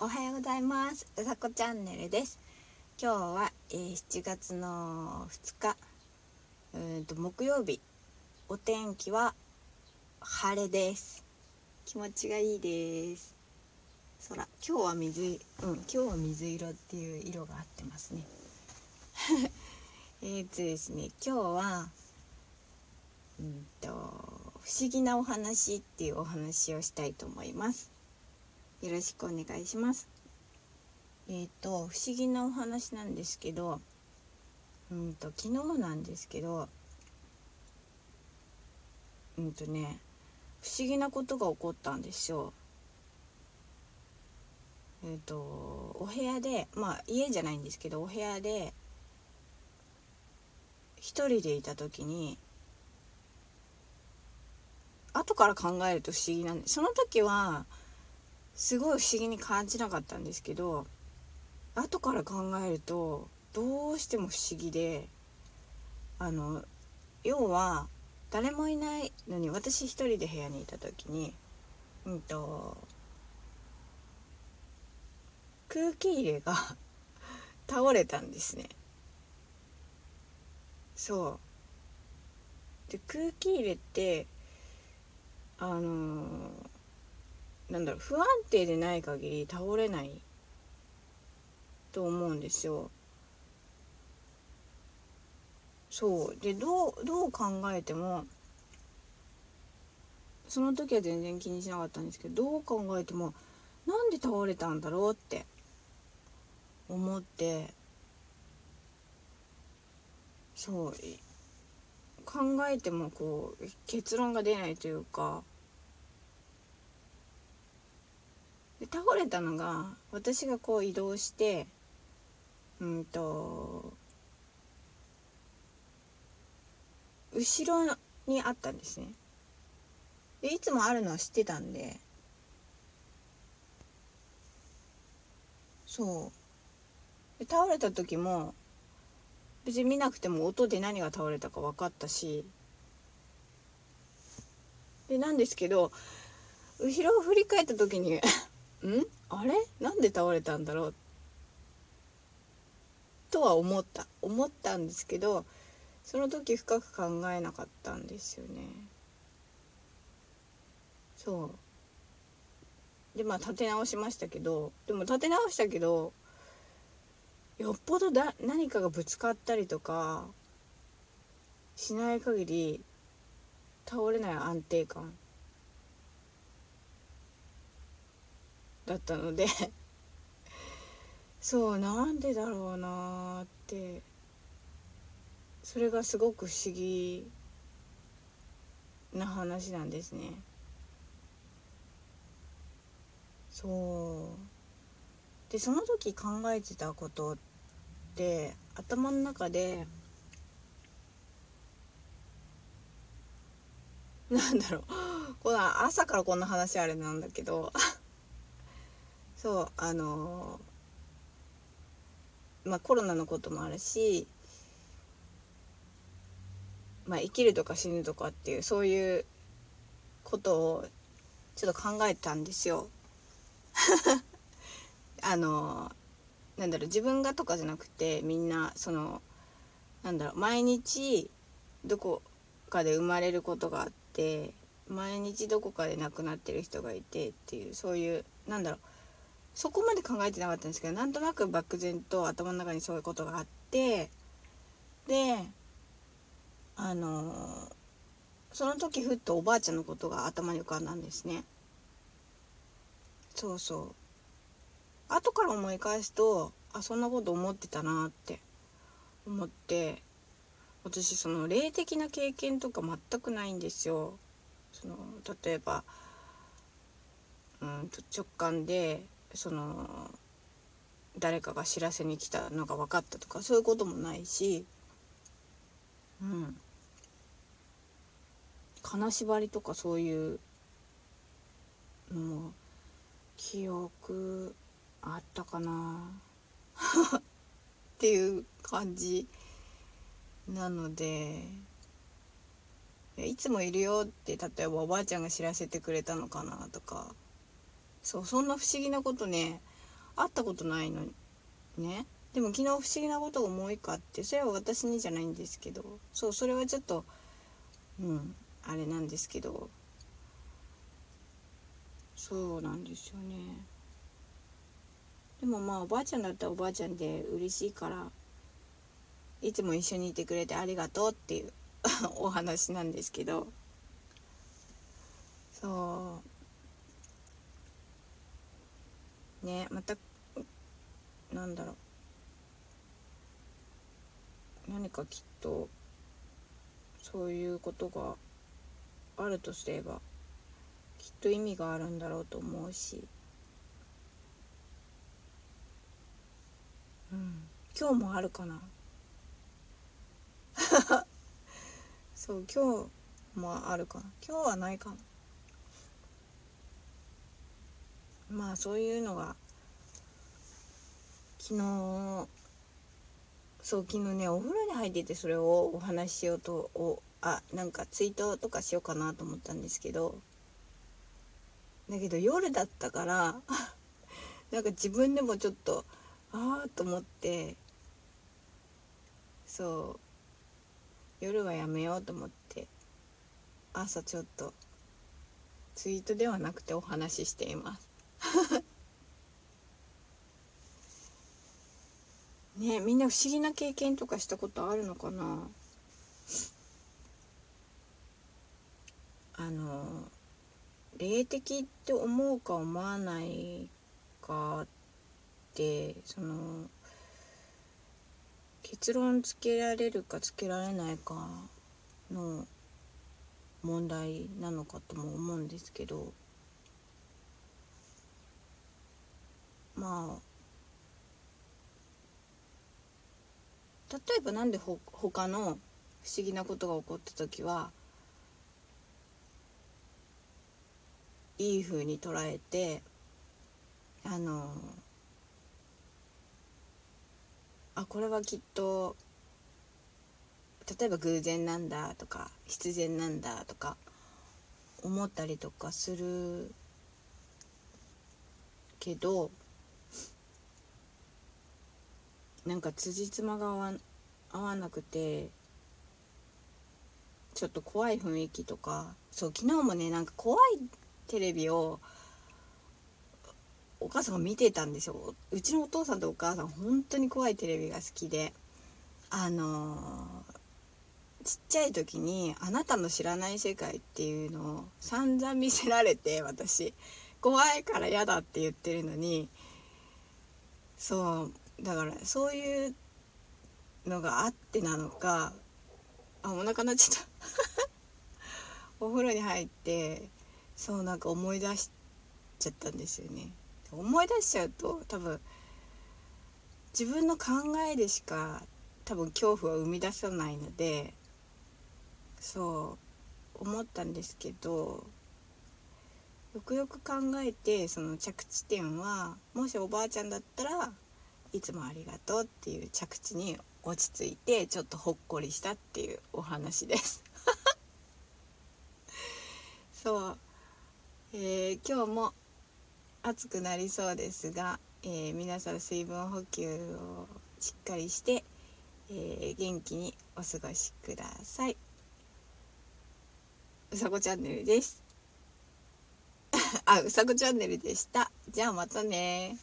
おはようございます。うさこチャンネルです。今日は、えー、7月の2日うんと木曜日。お天気は晴れです。気持ちがいいです。空。今日は水うん今日は水色っていう色が合ってますね。えっとですね今日はうんと不思議なお話っていうお話をしたいと思います。よろしくお願いします。えっ、ー、と不思議なお話なんですけどうんと昨日なんですけどうんとね不思議なことが起こったんですよ。えっ、ー、とお部屋でまあ家じゃないんですけどお部屋で一人でいた時に後から考えると不思議なんでその時はすごい不思議に感じなかったんですけど後から考えるとどうしても不思議であの要は誰もいないのに私一人で部屋にいた時にうんと空気入れが 倒れたんですね。そう。で空気入れってあのーなんだろう不安定でない限り倒れないと思うんですよ。そうでどうどう考えてもその時は全然気にしなかったんですけどどう考えてもなんで倒れたんだろうって思ってそう考えてもこう結論が出ないというかで倒れたのが私がこう移動してうんと後ろにあったんですね。でいつもあるのは知ってたんでそう。で倒れた時も別に見なくても音で何が倒れたか分かったしでなんですけど後ろを振り返った時に ん？あれ？なんで倒れたんだろう？とは思った。思ったんですけどその時深く考えなかったんですよね。そう。でまあ立て直しましたけどでも立て直したけどよっぽどだ何かがぶつかったりとかしない限り倒れない安定感。だったので。そうなんでだろうなって。それがすごく不思議な話なんですね。そう。でその時考えてたことって頭の中でなんだろう。この朝からこんな話あれなんだけど。そうあのまあコロナのこともあるしまあ生きるとか死ぬとかっていうそういうことをちょっと考えたんですよ。あのなんだろう自分がとかじゃなくてみんなそのなんだろう毎日どこかで生まれることがあって毎日どこかで亡くなってる人がいてっていうそういうなんだろうそこまで考えてなかったんですけどなんとなく漠然と頭の中にそういうことがあってであのその時ふっとおばあちゃんのことが頭に浮かんだんですね。そうそう。後から思い返すとあそんなこと思ってたなって思って私その霊的な経験とか全くないんですよ。その例えばうん直感でその誰かが知らせに来たのが分かったとかそういうこともないしうん。金縛りとかそういうのも記憶あったかな。っていう感じなのでいつもいるよって例えばおばあちゃんが知らせてくれたのかなとかそうそんな不思議なことね会ったことないのにね。でも昨日不思議なことがもう一個あってそれは私にじゃないんですけどそうそれはちょっとうんあれなんですけどそうなんですよね。でもまあおばあちゃんだったらおばあちゃんで嬉しいからいつも一緒にいてくれてありがとうっていう お話なんですけど。そう。ね。またなんだろう。何かきっとそういうことがあるとすればきっと意味があるんだろうと思うし、うん、今日もあるかな。そう今日もあるかな。今日はないかな。まあそういうのが昨日そう昨日ねお風呂に入っててそれをお話ししようとおあなんかツイートとかしようかなと思ったんですけどだけど夜だったから なんか自分でもちょっとああと思ってそう夜はやめようと思って朝ちょっとツイートではなくてお話ししています。ねみんな不思議な経験とかしたことあるのかな？あの霊的って思うか思わないかってその結論つけられるかつけられないかの問題なのかとも思うんですけど。まあ例えばなんでほ他の不思議なことが起こった時はいい風に捉えてあのあこれはきっと例えば偶然なんだとか必然なんだとか思ったりとかするけどなんか辻褄が合わ合わなくてちょっと怖い雰囲気とかそう昨日もねなんか怖いテレビをお母さんが見てたんですよ。うちのお父さんとお母さん本当に怖いテレビが好きであのー、ちっちゃい時に「あなたの知らない世界」っていうのを散々見せられて私。怖いから嫌だって言ってるのにそうだからそういうのがあってなのかあお腹鳴っちゃった。お風呂に入ってそうなんか思い出しちゃったんですよね。思い出しちゃうと多分自分の考えでしか多分恐怖は生み出さないのでそう思ったんですけどよくよく考えてその着地点はもしおばあちゃんだったらいつもありがとうっていう着地に落ち着いてちょっとほっこりしたっていうお話です そうえー、今日も暑くなりそうですが、えー、皆さん水分補給をしっかりして、えー、元気にお過ごしください。うさこチャンネルです。あ、うさこチャンネルでした。じゃあまたね